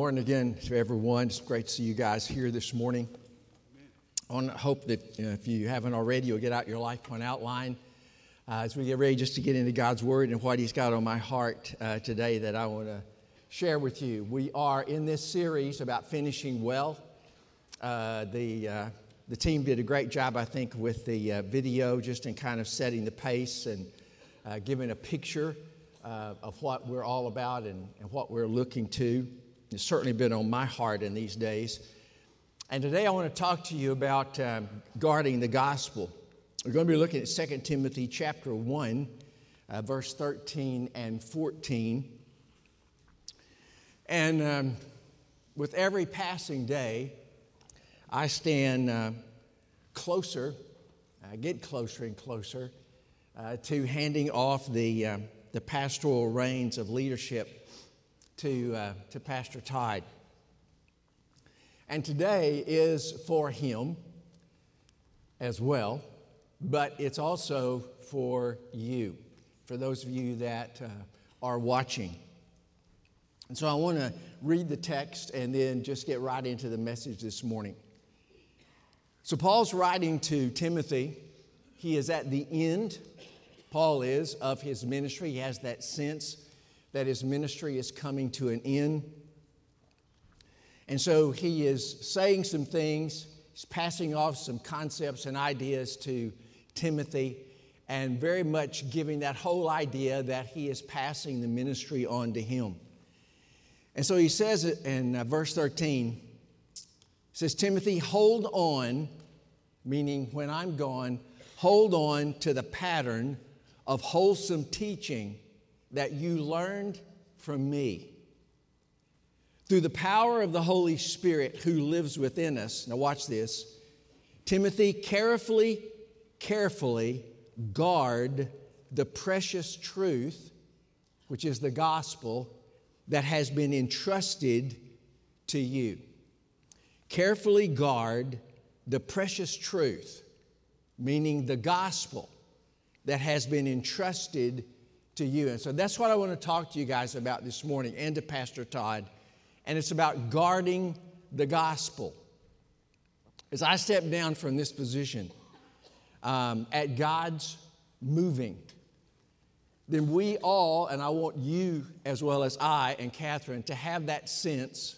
Morning again to everyone. It's great to see you guys here this morning. I want to hope that you know, if you haven't already, you'll get out your life point outline uh, as we get ready just to get into God's Word and what He's got on my heart uh, today that I want to share with you. We are in this series about finishing well. Uh, the, uh, the team did a great job, I think, with the uh, video, just in kind of setting the pace and uh, giving a picture of what we're all about and, and what we're looking to. It's certainly been on my heart in these days. And today I want to talk to you about um, guarding the gospel. We're going to be looking at 2 Timothy chapter 1, uh, verse 13 and 14. And um, with every passing day, I stand uh, closer, I get closer and closer uh, to handing off the, um, the pastoral reins of leadership to, uh, to Pastor Todd. And today is for him as well, but it's also for you, for those of you that uh, are watching. And so I want to read the text and then just get right into the message this morning. So Paul's writing to Timothy. He is at the end, Paul is, of his ministry. He has that sense that his ministry is coming to an end. And so he is saying some things, he's passing off some concepts and ideas to Timothy, and very much giving that whole idea that he is passing the ministry on to him. And so he says in uh, verse 13, says, Timothy, hold on, meaning when I'm gone, hold on to the pattern of wholesome teaching that you learned from me. Through the power of the Holy Spirit who lives within us. Now, watch this. Timothy, carefully, carefully guard the precious truth, which is the gospel, that has been entrusted to you. Carefully guard the precious truth, meaning the gospel, that has been entrusted to you. And so that's what I want to talk to you guys about this morning and to Pastor Todd. And it's about guarding the gospel. As I step down from this position um, at God's moving, then we all, and I want you as well as I and Catherine to have that sense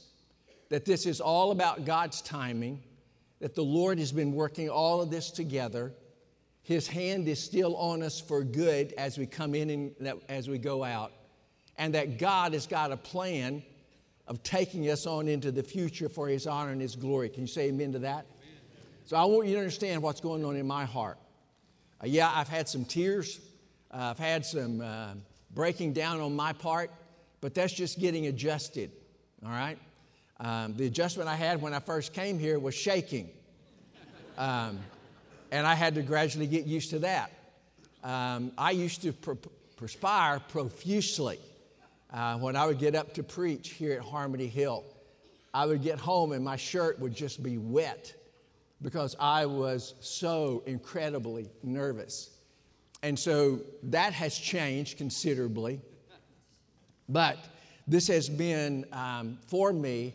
that this is all about God's timing, that the Lord has been working all of this together, his hand is still on us for good as we come in and as we go out. And that God has got a plan of taking us on into the future for His honor and His glory. Can you say amen to that? Amen. So I want you to understand what's going on in my heart. Uh, yeah, I've had some tears, uh, I've had some uh, breaking down on my part, but that's just getting adjusted, all right? Um, the adjustment I had when I first came here was shaking. Um, and I had to gradually get used to that. Um, I used to per- perspire profusely uh, when I would get up to preach here at Harmony Hill. I would get home and my shirt would just be wet because I was so incredibly nervous. And so that has changed considerably. But this has been um, for me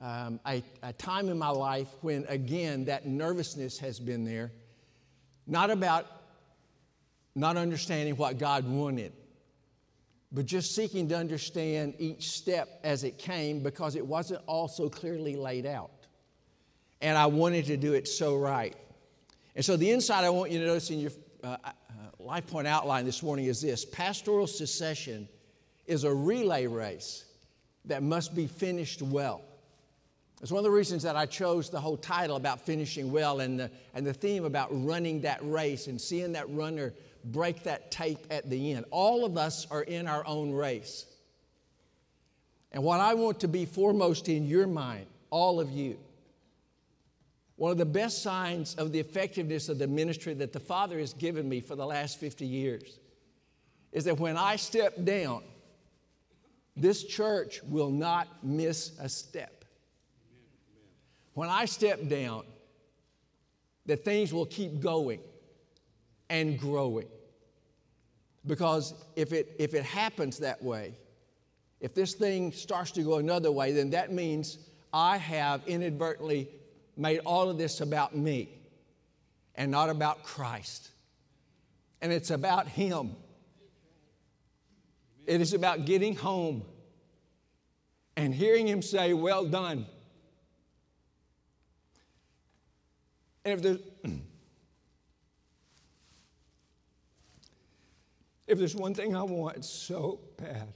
um, a, a time in my life when, again, that nervousness has been there not about not understanding what God wanted, but just seeking to understand each step as it came because it wasn't all so clearly laid out. And I wanted to do it so right. And so, the insight I want you to notice in your uh, uh, life point outline this morning is this pastoral succession is a relay race that must be finished well. It's one of the reasons that I chose the whole title about finishing well and the, and the theme about running that race and seeing that runner break that tape at the end. All of us are in our own race. And what I want to be foremost in your mind, all of you, one of the best signs of the effectiveness of the ministry that the Father has given me for the last 50 years is that when I step down, this church will not miss a step when I step down, that things will keep going and growing. Because if it, if it happens that way, if this thing starts to go another way, then that means I have inadvertently made all of this about me and not about Christ. And it's about Him. It is about getting home and hearing Him say, Well done. And if there's, if there's one thing I want so bad,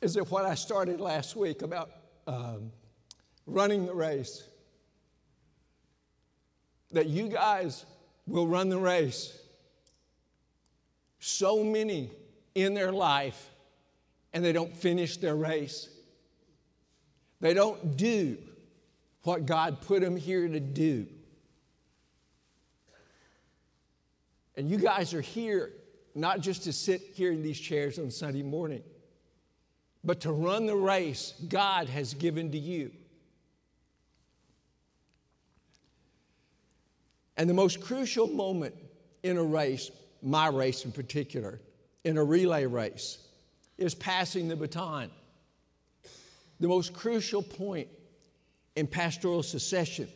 is that what I started last week about um, running the race, that you guys will run the race. So many in their life, and they don't finish their race. They don't do what God put him here to do. And you guys are here not just to sit here in these chairs on Sunday morning but to run the race God has given to you. And the most crucial moment in a race, my race in particular, in a relay race, is passing the baton. The most crucial point in pastoral succession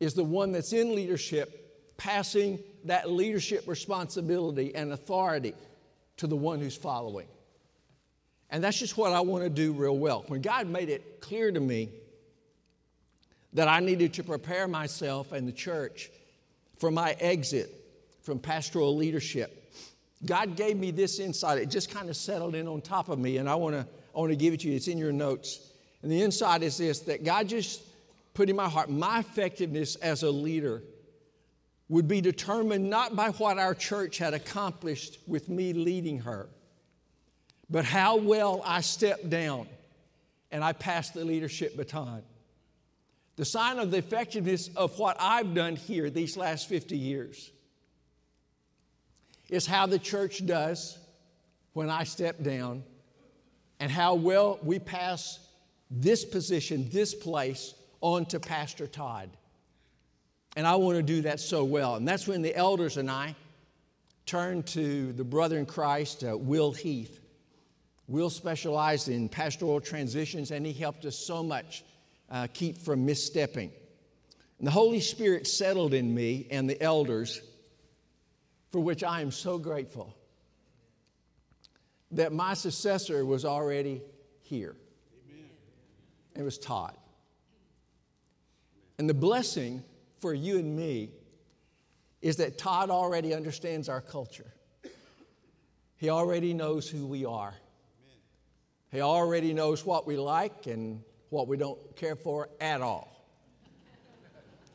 is the one that's in leadership, passing that leadership responsibility and authority to the one who's following. And that's just what I want to do real well. When God made it clear to me that I needed to prepare myself and the church for my exit from pastoral leadership, God gave me this insight. It just kind of settled in on top of me, and I want to I want to give it to you. It's in your notes. And the insight is this that God just put in my heart my effectiveness as a leader would be determined not by what our church had accomplished with me leading her, but how well I stepped down and I passed the leadership baton. The sign of the effectiveness of what I've done here these last 50 years is how the church does when I step down and how well we pass this position, this place, onto Pastor Todd. And I want to do that so well. And that's when the elders and I turned to the brother in Christ, uh, Will Heath, Will specialized in pastoral transitions, and he helped us so much uh, keep from misstepping. And the Holy Spirit settled in me and the elders, for which I am so grateful that my successor was already here. It was Todd. And the blessing for you and me is that Todd already understands our culture. He already knows who we are. He already knows what we like and what we don't care for at all.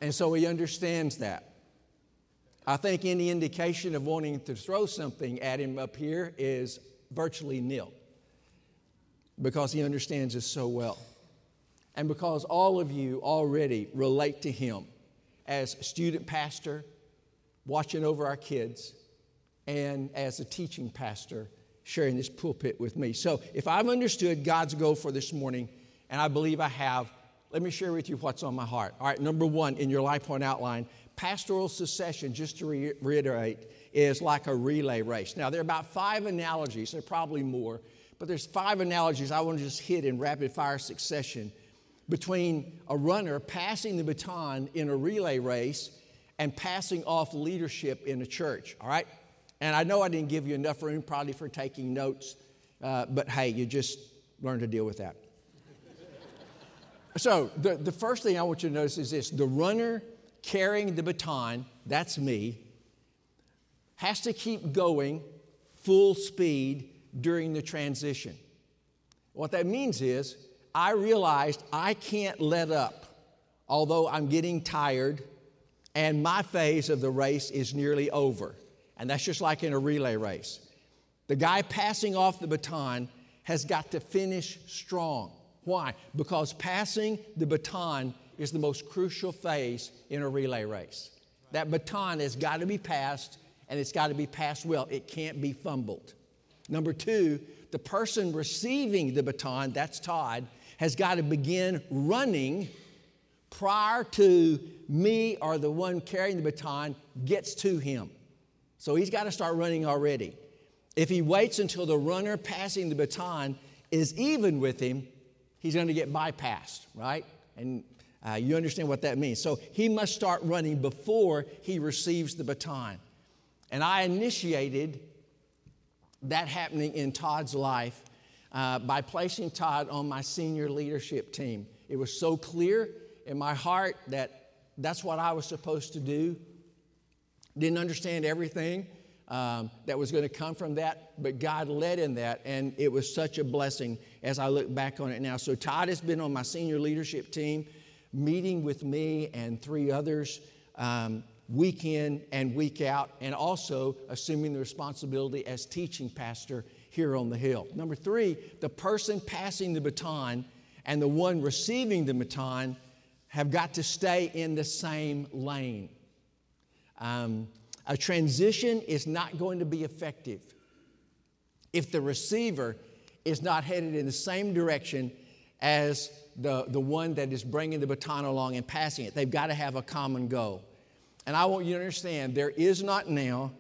And so he understands that. I think any indication of wanting to throw something at him up here is virtually nil because he understands us so well. And because all of you already relate to him as student pastor, watching over our kids, and as a teaching pastor sharing this pulpit with me. So, if I've understood God's goal for this morning, and I believe I have, let me share with you what's on my heart. All right, number one in your life point outline pastoral succession, just to re- reiterate, is like a relay race. Now, there are about five analogies, there are probably more, but there's five analogies I want to just hit in rapid fire succession between a runner passing the baton in a relay race and passing off leadership in a church. All right? And I know I didn't give you enough room probably for taking notes, uh, but hey, you just learn to deal with that. so, the, the first thing I want you to notice is this the runner carrying the baton, that's me, has to keep going full speed during the transition. What that means is, I realized I can't let up, although I'm getting tired and my phase of the race is nearly over. And that's just like in a relay race. The guy passing off the baton has got to finish strong. Why? Because passing the baton is the most crucial phase in a relay race. That baton has got to be passed, and it's got to be passed well. It can't be fumbled. Number two, the person receiving the baton, that's Todd, has got to begin running prior to me or the one carrying the baton gets to him. So he's got to start running already. If he waits until the runner passing the baton is even with him, he's going to get bypassed, right? And uh, you understand what that means. So he must start running before he receives the baton. And I initiated that happening in Todd's life uh, by placing Todd on my senior leadership team. It was so clear in my heart that that's what I was supposed to do. Didn't understand everything um, that was going to come from that, but God led in that, and it was such a blessing as I look back on it now. So Todd has been on my senior leadership team, meeting with me and three others. Um, week in and week out, and also assuming the responsibility as teaching pastor here on the hill. Number three, the person passing the baton and the one receiving the baton have got to stay in the same lane. Um, a transition is not going to be effective if the receiver is not headed in the same direction as the, the one that is bringing the baton along and passing it. They've got to have a common goal. And I want you to understand there is not now,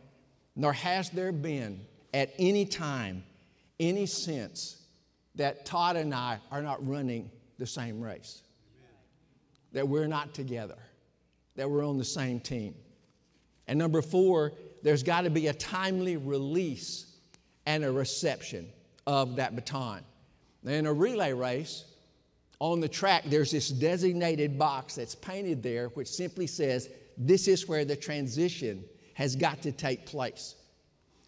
nor has there been at any time, any sense that Todd and I are not running the same race, that we're not together, that we're on the same team. And number four, there's got to be a timely release and a reception of that baton. Now, in a relay race, on the track, there's this designated box that's painted there, which simply says, This is where the transition has got to take place.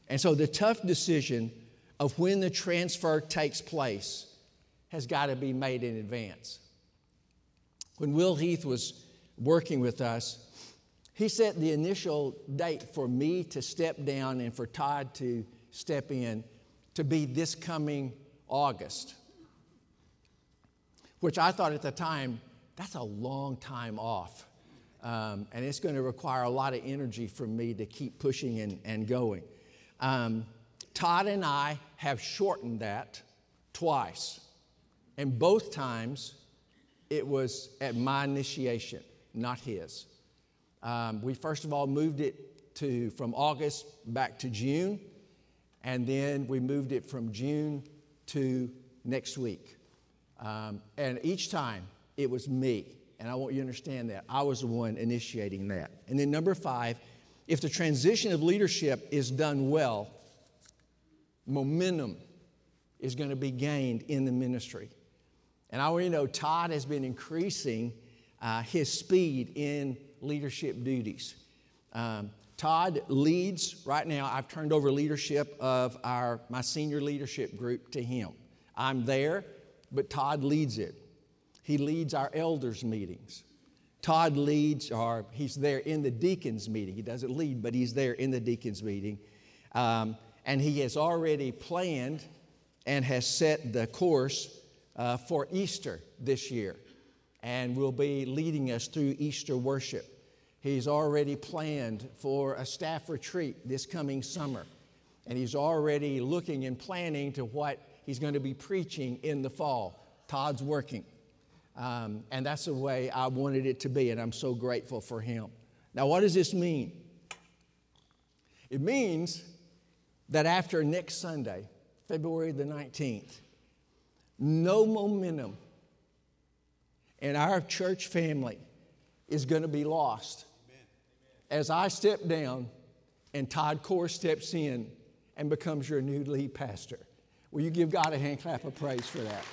And so the tough decision of when the transfer takes place has got to be made in advance. When Will Heath was working with us, he set the initial date for me to step down and for Todd to step in to be this coming August, which I thought at the time, that's a long time off. Um, and it's going to require a lot of energy from me to keep pushing and, and going. Um, Todd and I have shortened that twice. And both times it was at my initiation, not his. Um, we first of all moved it to from August back to June, and then we moved it from June to next week. Um, and each time it was me, and I want you to understand that. I was the one initiating that. And then number five, if the transition of leadership is done well, momentum is going to be gained in the ministry. And I to know Todd has been increasing uh, his speed in leadership duties. Um, Todd leads right now. I've turned over leadership of our my senior leadership group to him. I'm there, but Todd leads it. He leads our elders meetings. Todd leads, or he's there in the deacons meeting. He doesn't lead, but he's there in the deacons meeting. Um, and he has already planned and has set the course uh, for Easter this year and will be leading us through Easter worship. He's already planned for a staff retreat this coming summer, and he's already looking and planning to what he's going to be preaching in the fall. Todd's working. Um, and that's the way I wanted it to be, and I'm so grateful for him. Now, what does this mean? It means that after next Sunday, February the 19th, no momentum in our church family is going to be lost. As I step down and Todd Core steps in and becomes your new lead pastor. Will you give God a hand clap of praise for that?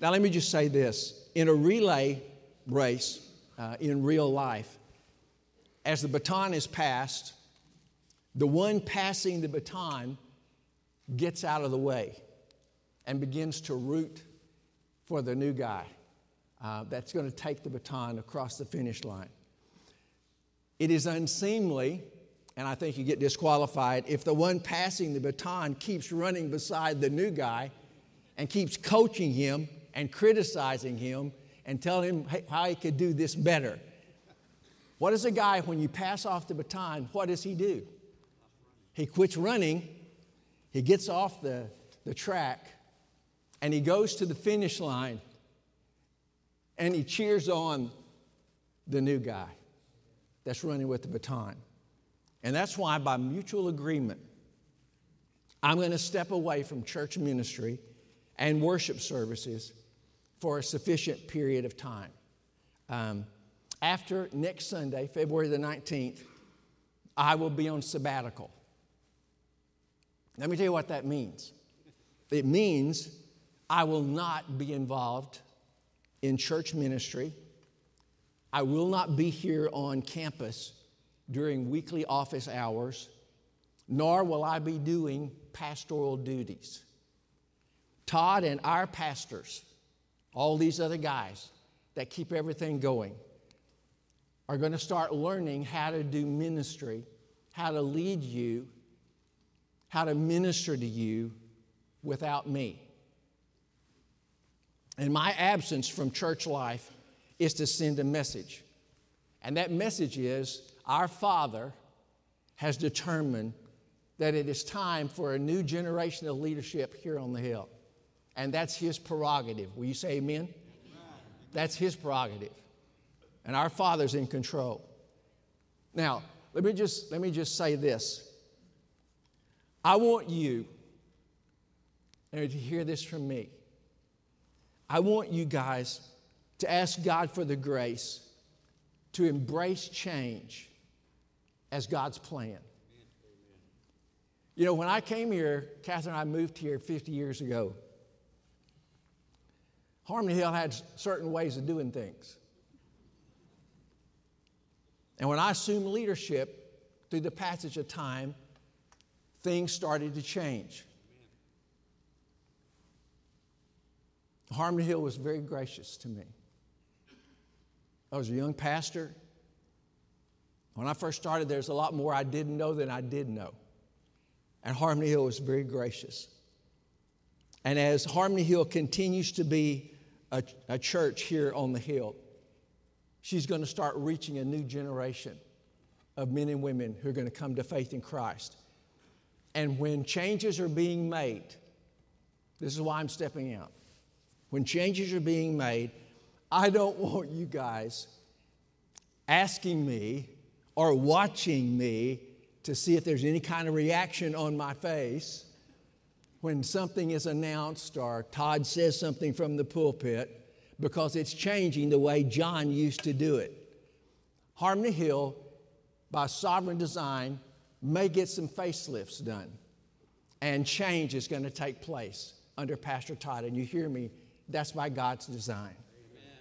Now, let me just say this in a relay race uh, in real life, as the baton is passed, the one passing the baton gets out of the way and begins to root for the new guy uh, that's going to take the baton across the finish line. It is unseemly, and I think you get disqualified, if the one passing the baton keeps running beside the new guy and keeps coaching him and criticizing him and telling him how he could do this better. What does a guy, when you pass off the baton, what does he do? He quits running, he gets off the, the track, and he goes to the finish line and he cheers on the new guy. that's running with the baton. And that's why, by mutual agreement, I'm going to step away from church ministry and worship services for a sufficient period of time. Um, after next Sunday, February the 19th, I will be on sabbatical. Let me tell you what that means. It means I will not be involved in church ministry. I will not be here on campus during weekly office hours, nor will I be doing pastoral duties. Todd and our pastors, all these other guys that keep everything going, are going to start learning how to do ministry, how to lead you how to minister to you without me. And my absence from church life is to send a message. And that message is our Father has determined that it is time for a new generation of leadership here on the Hill. And that's His prerogative. Will you say amen? amen. That's His prerogative. And our Father's in control. Now, let me just, let me just say this. I want you, and to hear this from me, I want you guys to ask God for the grace to embrace change as God's plan. You know, when I came here, Catherine and I moved here 50 years ago. Harmony Hill had certain ways of doing things. And when I assumed leadership through the passage of time, things started to change. Harmony Hill was very gracious to me. I was a young pastor. When I first started, there's a lot more I didn't know than I did know. And Harmony Hill was very gracious. And as Harmony Hill continues to be a, a church here on the hill, she's going to start reaching a new generation of men and women who are going to come to faith in Christ. And when changes are being made, this is why I'm stepping out. When changes are being made, I don't want you guys asking me or watching me to see if there's any kind of reaction on my face when something is announced or Todd says something from the pulpit because it's changing the way John used to do it. Harmony Hill, by sovereign design, may get some facelifts done. And change is going to take place under Pastor Todd. And you hear me, that's by God's design. Amen.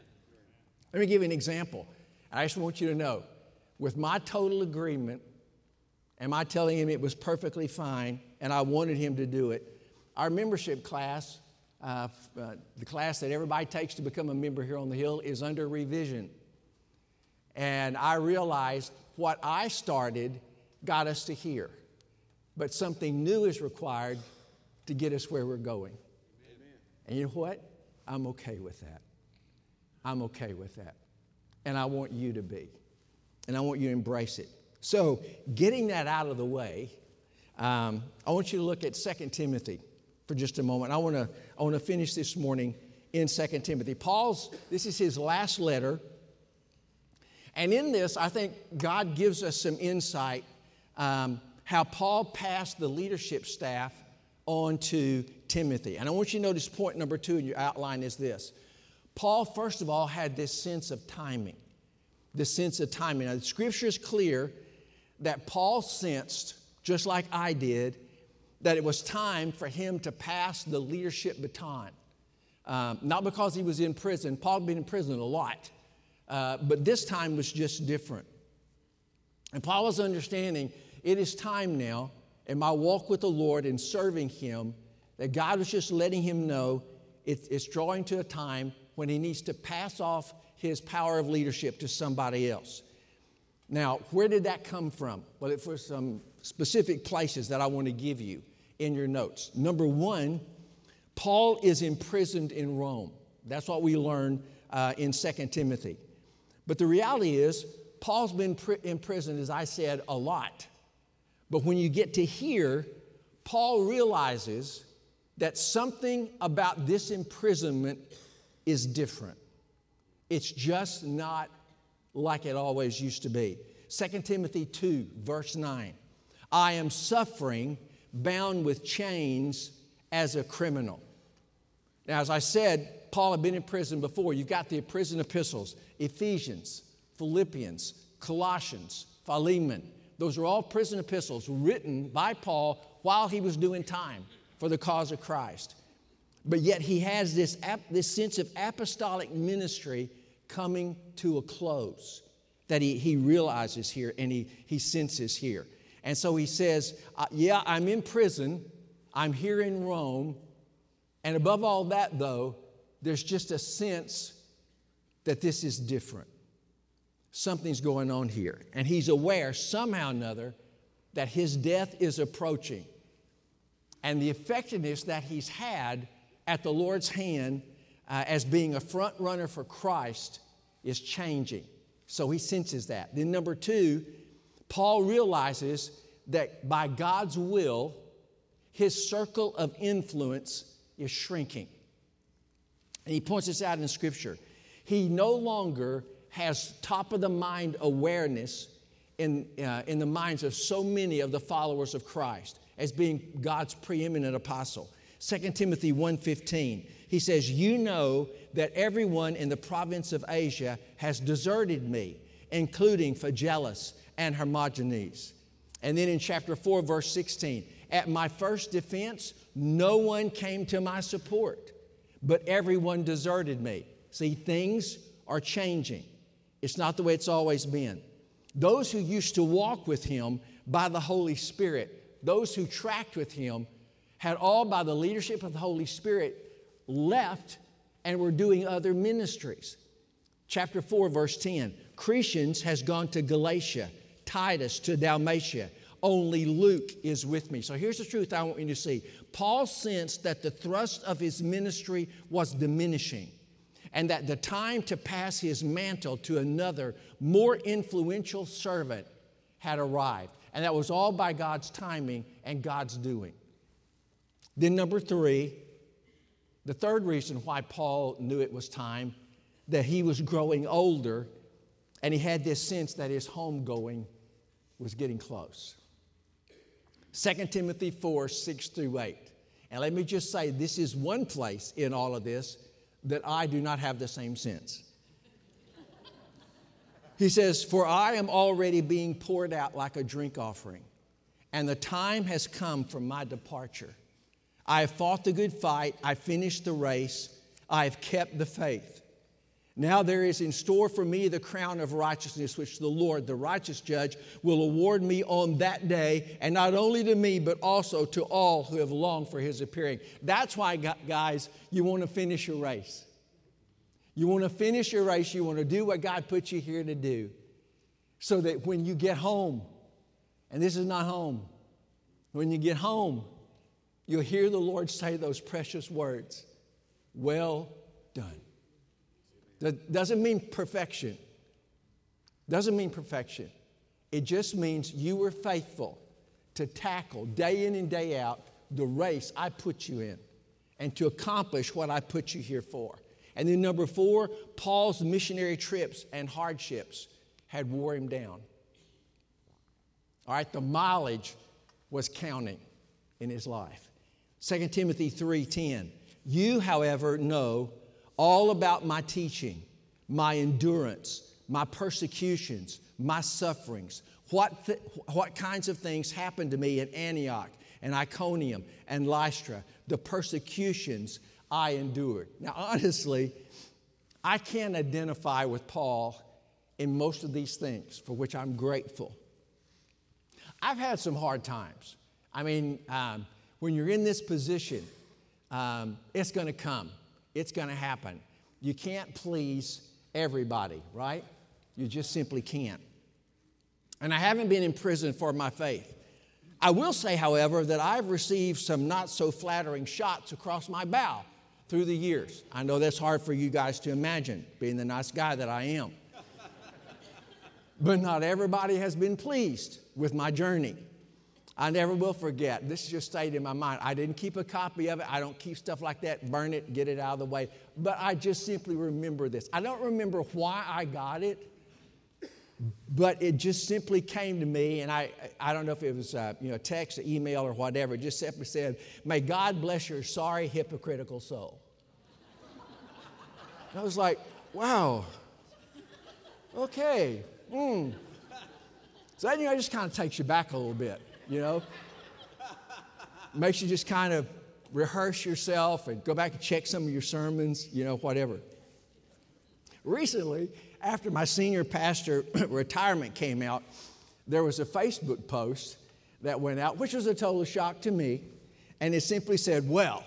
Let me give you an example. I just want you to know with my total agreement, am I telling him it was perfectly fine and I wanted him to do it? Our membership class, uh, uh, the class that everybody takes to become a member here on the Hill, is under revision. And I realized what I started got us to here. But something new is required to get us where we're going. Amen. And you know what? I'm okay with that. I'm okay with that. And I want you to be. And I want you to embrace it. So, getting that out of the way, um, I want you to look at 2 Timothy for just a moment. I want to I want to finish this morning in 2 Timothy. Paul's, this is his last letter. And in this, I think God gives us some insight um, how Paul passed the leadership staff on to Timothy. And I want you to notice point number two in your outline is this. Paul, first of all, had this sense of timing. This sense of timing. Now, the scripture is clear that Paul sensed, just like I did, that it was time for him to pass the leadership baton. Um, not because he was in prison, Paul had been in prison a lot, uh, but this time was just different. And Paul was understanding it is time now in my walk with the Lord and serving Him that God was just letting him know it, it's drawing to a time when he needs to pass off his power of leadership to somebody else. Now, where did that come from? Well, it was some specific places that I want to give you in your notes. Number one, Paul is imprisoned in Rome. That's what we learn uh, in 2 Timothy. But the reality is, Paul's been imprisoned, as I said, a lot. But when you get to here, Paul realizes that something about this imprisonment is different. It's just not like it always used to be. 2 Timothy 2, verse 9. I am suffering, bound with chains as a criminal. Now, as I said, Paul had been in prison before. You've got the prison epistles Ephesians, Philippians, Colossians, Philemon. Those are all prison epistles written by Paul while he was doing time for the cause of Christ. But yet he has this, this sense of apostolic ministry coming to a close that he, he realizes here and he, he senses here. And so he says, uh, Yeah, I'm in prison, I'm here in Rome, and above all that, though, there's just a sense that this is different. Something's going on here. And he's aware, somehow or another, that his death is approaching. And the effectiveness that he's had at the Lord's hand uh, as being a front runner for Christ is changing. So he senses that. Then, number two, Paul realizes that by God's will, his circle of influence is shrinking. And he points this out in Scripture. He no longer has top of the mind awareness in, uh, in the minds of so many of the followers of Christ as being God's preeminent apostle. 2 Timothy 1:15 he says you know that everyone in the province of Asia has deserted me including Phygelus and Hermogenes. And then in chapter 4 verse 16 at my first defense no one came to my support but everyone deserted me. See things are changing. It's not the way it's always been. Those who used to walk with him by the Holy Spirit those who tracked with him had all, by the leadership of the Holy Spirit, left and were doing other ministries. Chapter 4, verse 10 Crescens has gone to Galatia, Titus to Dalmatia. Only Luke is with me. So here's the truth I want you to see. Paul sensed that the thrust of his ministry was diminishing and that the time to pass his mantle to another, more influential servant had arrived. And that was all by God's timing and God's doing. Then, number three, the third reason why Paul knew it was time, that he was growing older and he had this sense that his homegoing was getting close. 2 Timothy 4 6 through 8. And let me just say, this is one place in all of this that I do not have the same sense. He says, For I am already being poured out like a drink offering, and the time has come for my departure. I have fought the good fight, I finished the race, I have kept the faith. Now there is in store for me the crown of righteousness, which the Lord, the righteous judge, will award me on that day, and not only to me, but also to all who have longed for his appearing. That's why, guys, you want to finish your race. You want to finish your race, you want to do what God put you here to do, so that when you get home, and this is not home, when you get home, you'll hear the Lord say those precious words Well done. That doesn't mean perfection. Doesn't mean perfection. It just means you were faithful to tackle day in and day out the race I put you in and to accomplish what I put you here for. And then number four, Paul's missionary trips and hardships had wore him down. All right, the mileage was counting in his life. 2 Timothy 3:10. You, however, know all about my teaching, my endurance, my persecutions, my sufferings, what, th- what kinds of things happened to me in Antioch and Iconium and Lystra, the persecutions I endured. Now, honestly, I can't identify with Paul in most of these things, for which I'm grateful. I've had some hard times. I mean, um, when you're in this position, um, it's going to come, it's going to happen. You can't please everybody, right? You just simply can't. And I haven't been in prison for my faith. I will say, however, that I've received some not so flattering shots across my bow through the years. I know that's hard for you guys to imagine, being the nice guy that I am. but not everybody has been pleased with my journey. I never will forget. This just stayed in my mind. I didn't keep a copy of it. I don't keep stuff like that, burn it, get it out of the way. But I just simply remember this. I don't remember why I got it, but it just simply came to me, and I, I don't know if it was uh, you know, text or email or whatever, it just simply said, May God bless your sorry, hypocritical soul. And I was like, wow, okay. Mm. So that, you know, just kind of takes you back a little bit, you know? Makes you just kind of rehearse yourself and go back and check some of your sermons, you know, whatever. Recently, after my senior pastor retirement came out, there was a Facebook post that went out, which was a total shock to me. And it simply said, Well,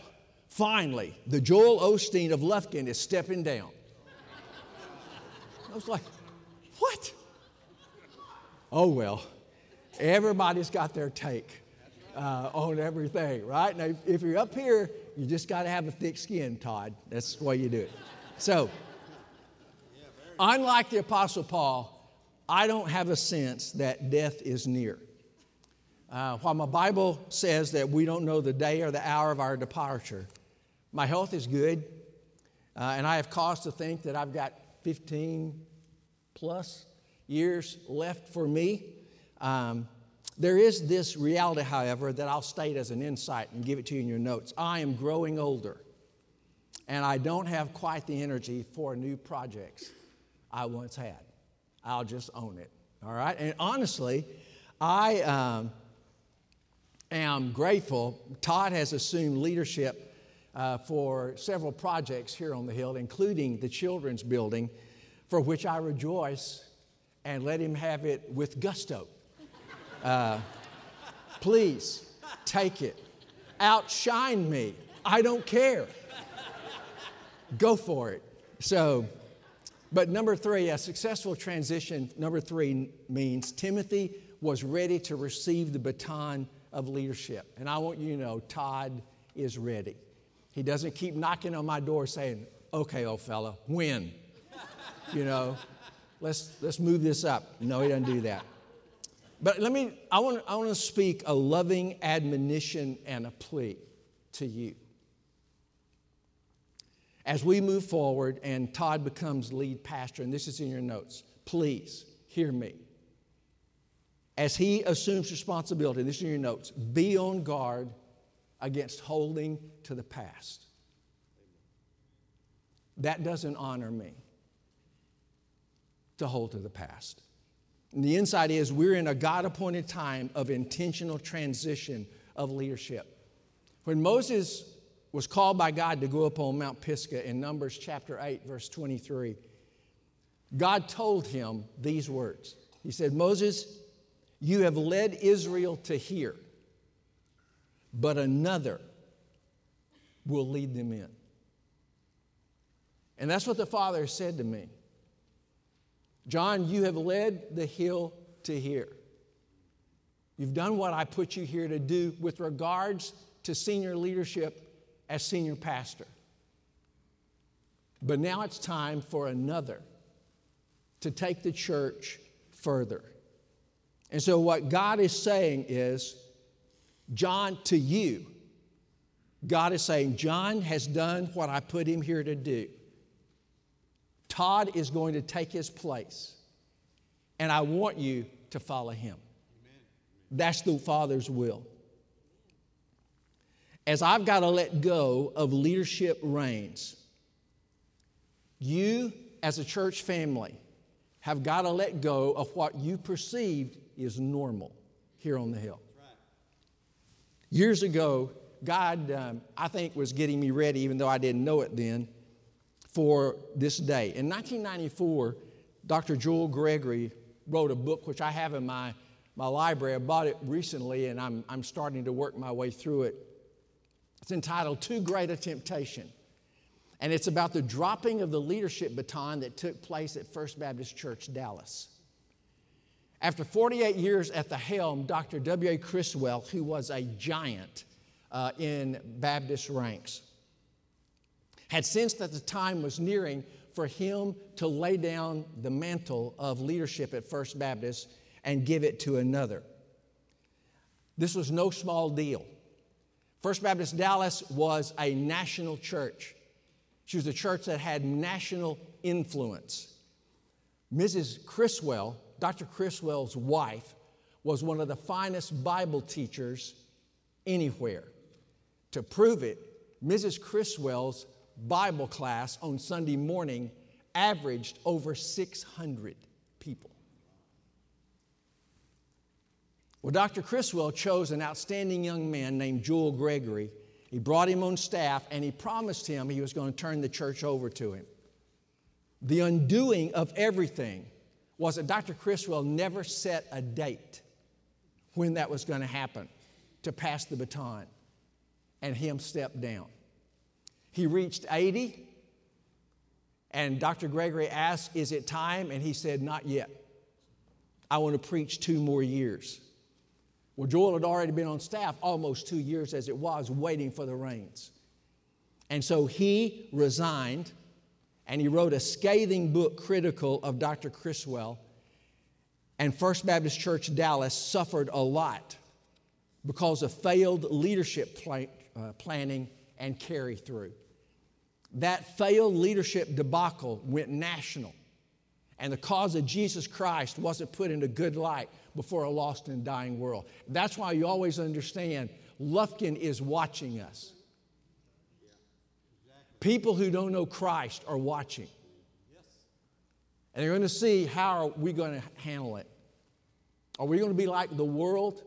finally, the Joel Osteen of Lufkin is stepping down. I was like, What? Oh, well, everybody's got their take uh, on everything, right? Now, if you're up here, you just got to have a thick skin, Todd. That's the way you do it. So, unlike the Apostle Paul, I don't have a sense that death is near. Uh, while my Bible says that we don't know the day or the hour of our departure, my health is good, uh, and I have cause to think that I've got 15 plus years left for me. Um, there is this reality, however, that I'll state as an insight and give it to you in your notes. I am growing older, and I don't have quite the energy for new projects I once had. I'll just own it. All right? And honestly, I um, am grateful. Todd has assumed leadership uh, for several projects here on the Hill, including the children's building, for which I rejoice and let him have it with gusto. Uh, please take it. Outshine me. I don't care. Go for it. So, but number three, a successful transition, number three means Timothy was ready to receive the baton of leadership. And I want you to know Todd is ready. He doesn't keep knocking on my door saying, okay, old fella, when? You know, let's, let's move this up. No, he doesn't do that. But let me, I want, I want to speak a loving admonition and a plea to you. As we move forward and Todd becomes lead pastor, and this is in your notes, please hear me. As he assumes responsibility, this is in your notes, be on guard against holding to the past. That doesn't honor me to hold to the past. The insight is we're in a God appointed time of intentional transition of leadership. When Moses was called by God to go up on Mount Pisgah in Numbers chapter 8, verse 23, God told him these words. He said, Moses, you have led Israel to here, but another will lead them in. And that's what the Father said to me. John, you have led the hill to here. You've done what I put you here to do with regards to senior leadership as senior pastor. But now it's time for another to take the church further. And so, what God is saying is, John, to you, God is saying, John has done what I put him here to do. Todd is going to take his place, and I want you to follow him. That's the Father's will. As I've got to let go of leadership reins, you as a church family have got to let go of what you perceived is normal here on the hill. Years ago, God, um, I think, was getting me ready, even though I didn't know it then for this day. In 1994, Dr. Joel Gregory wrote a book which I have in my, my library. I bought it recently and I'm, I'm starting to work my way through it. It's entitled Too Great a Temptation. And it's about the dropping of the leadership baton that took place at First Baptist Church, Dallas. After 48 years at the helm, Dr. W.A. Criswell, who was a giant uh, in Baptist ranks, had sensed that the time was nearing for him to lay down the mantle of leadership at First Baptist and give it to another. This was no small deal. First Baptist Dallas was a national church. She was a church that had national influence. Mrs. Criswell, Dr. Criswell's wife was one of the finest Bible teachers anywhere. To prove it, Mrs. Criswell's Bible class on Sunday morning averaged over 600 people. Well, Dr. Criswell chose an outstanding young man named Joel Gregory. He brought him on staff and he promised him he was going to turn the church over to him. The undoing of everything was that Dr. Criswell never set a date when that was going to happen to pass the baton, and him stepped down. He reached 80, and Dr. Gregory asked, Is it time? And he said, Not yet. I want to preach two more years. Well, Joel had already been on staff almost two years as it was, waiting for the reins. And so he resigned and he wrote a scathing book critical of Dr. Criswell. And First Baptist Church Dallas suffered a lot because of failed leadership uh, planning and carry through. That failed leadership debacle went national, and the cause of Jesus Christ wasn't put in a good light before a lost and dying world. That's why you always understand Lufkin is watching us. People who don't know Christ are watching. And they're going to see how are we going to handle it. Are we going to be like the world,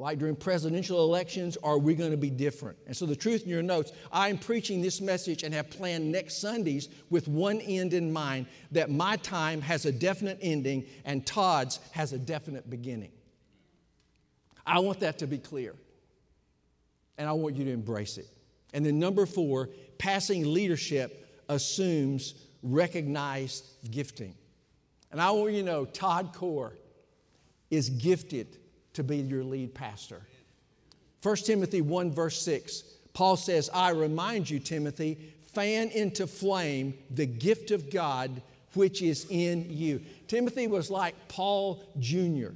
like during presidential elections, are we going to be different? And so, the truth in your notes, I'm preaching this message and have planned next Sundays with one end in mind that my time has a definite ending and Todd's has a definite beginning. I want that to be clear. And I want you to embrace it. And then, number four, passing leadership assumes recognized gifting. And I want you to know Todd Core is gifted to be your lead pastor. 1 Timothy 1, verse 6, Paul says, I remind you, Timothy, fan into flame the gift of God which is in you. Timothy was like Paul Jr.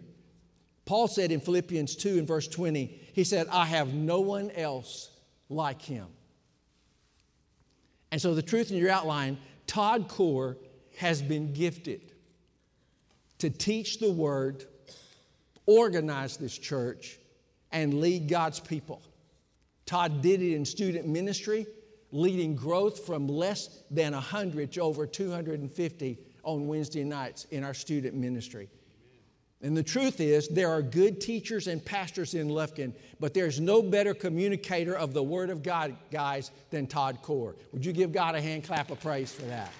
Paul said in Philippians 2 and verse 20, he said, I have no one else like him. And so, the truth in your outline Todd Core has been gifted to teach the word, organize this church, and lead God's people. Todd did it in student ministry, leading growth from less than 100 to over 250 on Wednesday nights in our student ministry. And the truth is, there are good teachers and pastors in Lufkin, but there's no better communicator of the Word of God, guys, than Todd Core. Would you give God a hand clap of praise for that?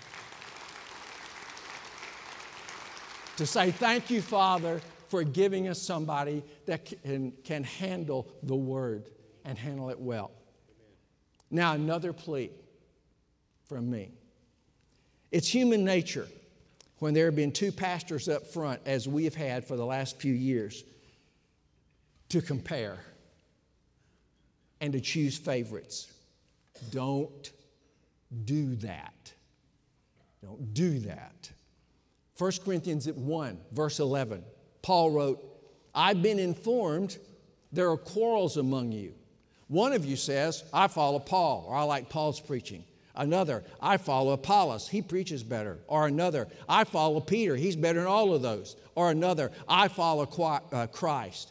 to say, Thank you, Father, for giving us somebody that can, can handle the Word and handle it well. Now, another plea from me. It's human nature when there have been two pastors up front, as we have had for the last few years, to compare and to choose favorites. Don't do that. Don't do that. 1 Corinthians 1, verse 11, Paul wrote, I've been informed there are quarrels among you. One of you says, I follow Paul, or I like Paul's preaching. Another, I follow Apollos, he preaches better. Or another, I follow Peter, he's better than all of those. Or another, I follow uh, Christ.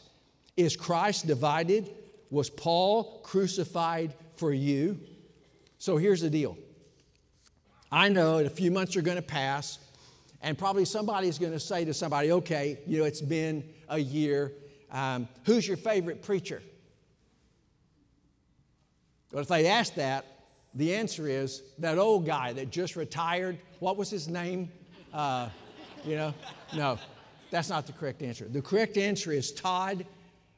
Is Christ divided? Was Paul crucified for you? So here's the deal. I know a few months are going to pass, and probably somebody's going to say to somebody, okay, you know, it's been a year. Um, who's your favorite preacher? But if they ask that, the answer is that old guy that just retired. What was his name? Uh, you know, no, that's not the correct answer. The correct answer is Todd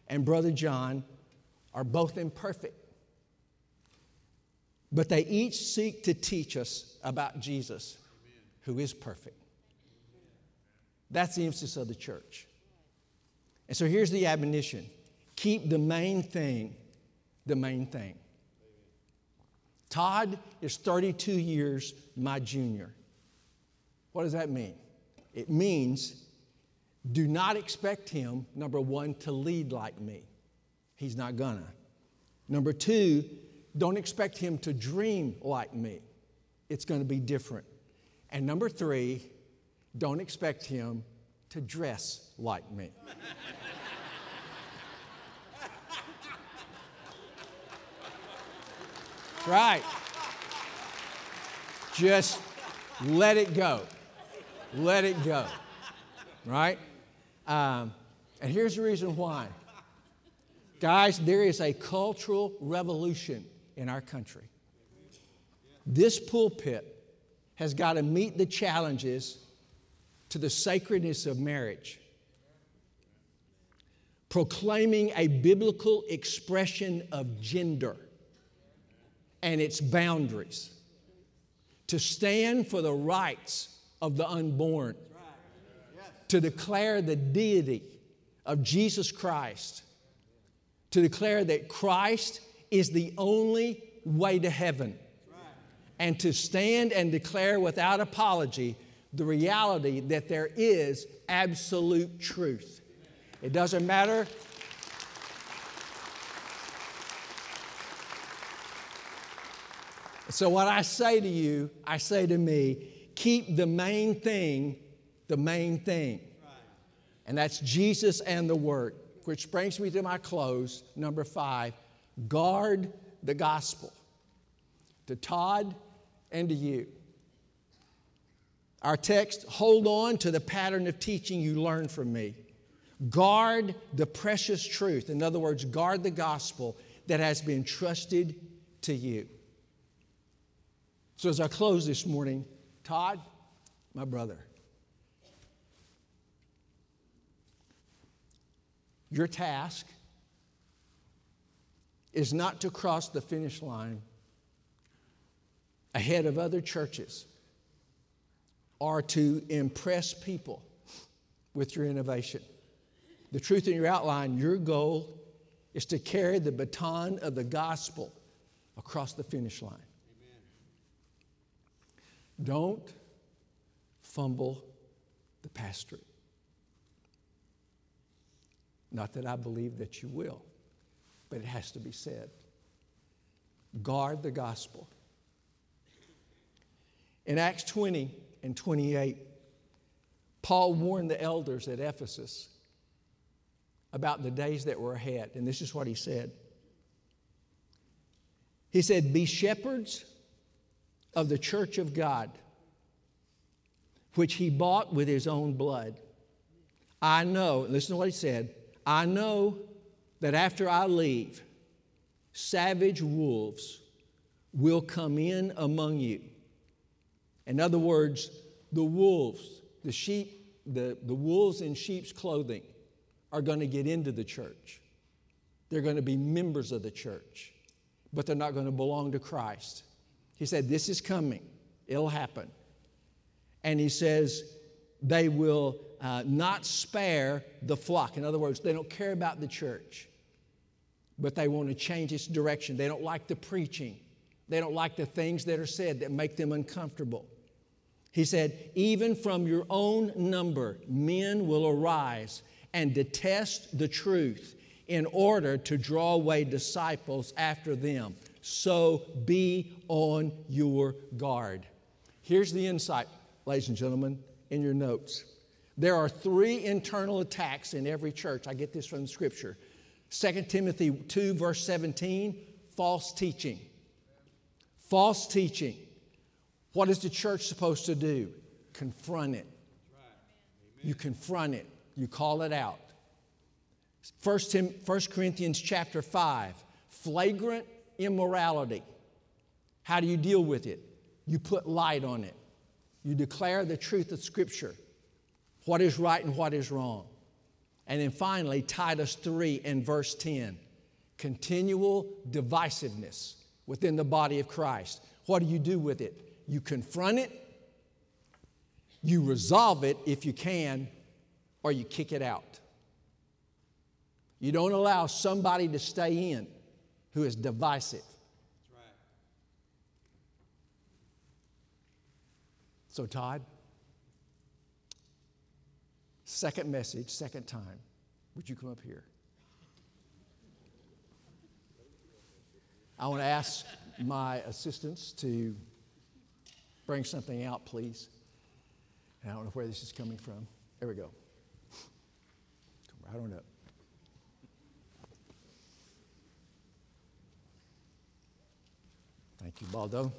and Brother John are both imperfect, but they each seek to teach us about Jesus, who is perfect. That's the emphasis of the church. And so here's the admonition keep the main thing the main thing. Todd is 32 years my junior. What does that mean? It means do not expect him, number one, to lead like me. He's not gonna. Number two, don't expect him to dream like me. It's gonna be different. And number three, don't expect him to dress like me. right. Just let it go. Let it go. Right? Um, and here's the reason why. Guys, there is a cultural revolution in our country. This pulpit has got to meet the challenges to the sacredness of marriage, proclaiming a biblical expression of gender and its boundaries, to stand for the rights of the unborn, to declare the deity of Jesus Christ, to declare that Christ is the only way to heaven, and to stand and declare without apology the reality that there is absolute truth. It doesn't matter. So, what I say to you, I say to me, keep the main thing the main thing. And that's Jesus and the Word, which brings me to my close. Number five, guard the gospel. To Todd and to you. Our text, hold on to the pattern of teaching you learned from me. Guard the precious truth. In other words, guard the gospel that has been trusted to you. So, as I close this morning, Todd, my brother, your task is not to cross the finish line ahead of other churches or to impress people with your innovation. The truth in your outline, your goal is to carry the baton of the gospel across the finish line. Amen. Don't fumble the pastorate. Not that I believe that you will, but it has to be said. Guard the gospel. In Acts 20 and 28, Paul warned the elders at Ephesus about the days that were ahead. And this is what he said He said, Be shepherds of the church of God, which he bought with his own blood. I know, listen to what he said I know that after I leave, savage wolves will come in among you in other words, the wolves, the sheep, the, the wolves in sheep's clothing are going to get into the church. They're going to be members of the church, but they're not going to belong to Christ. He said, This is coming, it'll happen. And he says, They will uh, not spare the flock. In other words, they don't care about the church, but they want to change its direction. They don't like the preaching, they don't like the things that are said that make them uncomfortable. He said, Even from your own number, men will arise and detest the truth in order to draw away disciples after them. So be on your guard. Here's the insight, ladies and gentlemen, in your notes. There are three internal attacks in every church. I get this from scripture. 2 Timothy 2, verse 17 false teaching. False teaching. What is the church supposed to do? Confront it. You confront it. You call it out. 1, Tim, 1 Corinthians chapter 5, flagrant immorality. How do you deal with it? You put light on it. You declare the truth of Scripture, what is right and what is wrong. And then finally, Titus 3 and verse 10 continual divisiveness within the body of Christ. What do you do with it? You confront it, you resolve it if you can, or you kick it out. You don't allow somebody to stay in who is divisive. Right. So, Todd, second message, second time. Would you come up here? I want to ask my assistants to Bring something out, please. And I don't know where this is coming from. There we go. I don't know. Thank you, Baldo.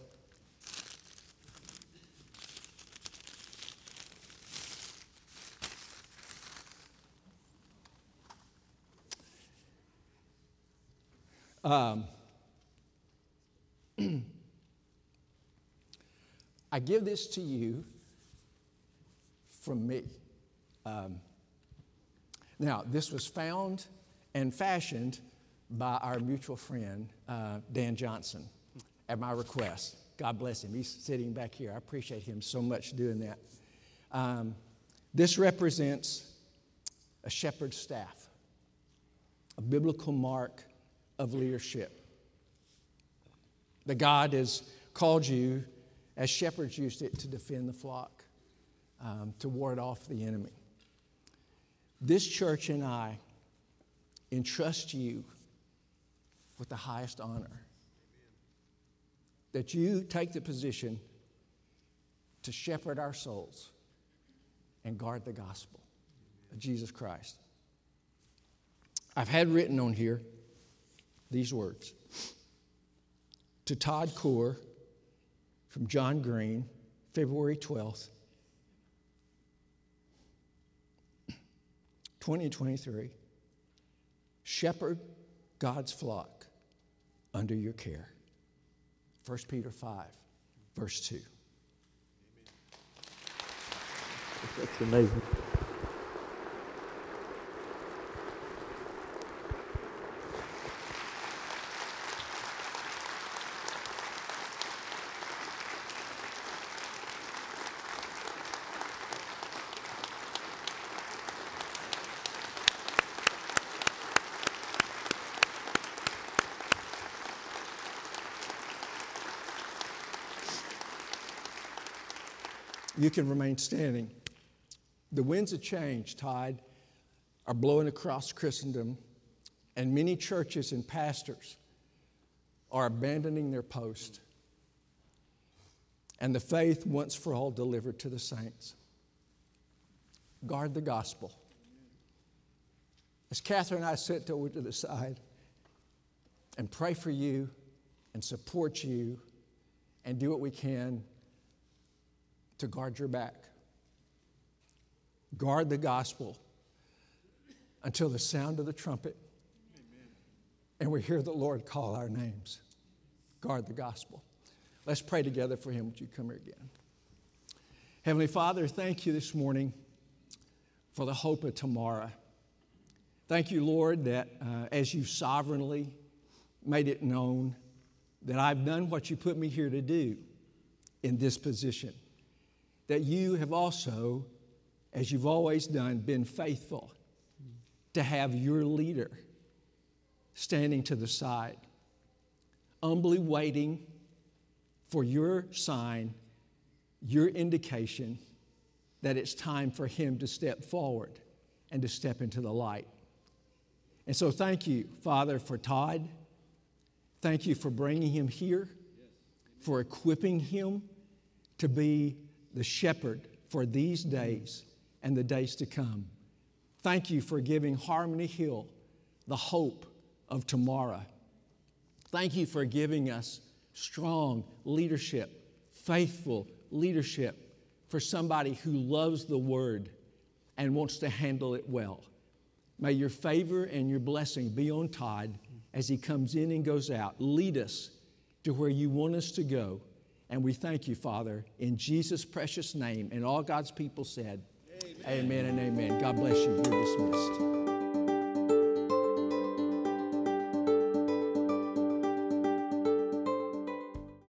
Um, I give this to you from me. Um, now, this was found and fashioned by our mutual friend, uh, Dan Johnson, at my request. God bless him. He's sitting back here. I appreciate him so much doing that. Um, this represents a shepherd's staff, a biblical mark of leadership. That God has called you, as shepherds used it, to defend the flock, um, to ward off the enemy. This church and I entrust you with the highest honor. That you take the position to shepherd our souls and guard the gospel of Jesus Christ. I've had written on here these words to Todd Core from John Green, February 12th, 2023. Shepherd God's flock under your care. 1 Peter 5, verse 2. That's amazing. You can remain standing. The winds of change, tide, are blowing across Christendom, and many churches and pastors are abandoning their post. And the faith once for all delivered to the saints. Guard the gospel. As Catherine and I sit over to the side and pray for you and support you and do what we can to guard your back. Guard the gospel until the sound of the trumpet Amen. and we hear the Lord call our names. Guard the gospel. Let's pray together for him. Would you come here again? Heavenly Father, thank you this morning for the hope of tomorrow. Thank you, Lord, that uh, as you sovereignly made it known that I've done what you put me here to do in this position that you have also, as you've always done, been faithful to have your leader standing to the side, humbly waiting for your sign, your indication that it's time for him to step forward and to step into the light. And so, thank you, Father, for Todd. Thank you for bringing him here, for equipping him to be the shepherd for these days and the days to come. Thank you for giving Harmony Hill the hope of tomorrow. Thank you for giving us strong leadership, faithful leadership for somebody who loves the word and wants to handle it well. May your favor and your blessing be on Todd as he comes in and goes out. Lead us to where you want us to go. And we thank you, Father, in Jesus' precious name. And all God's people said, Amen, amen and amen. God bless you. You're dismissed.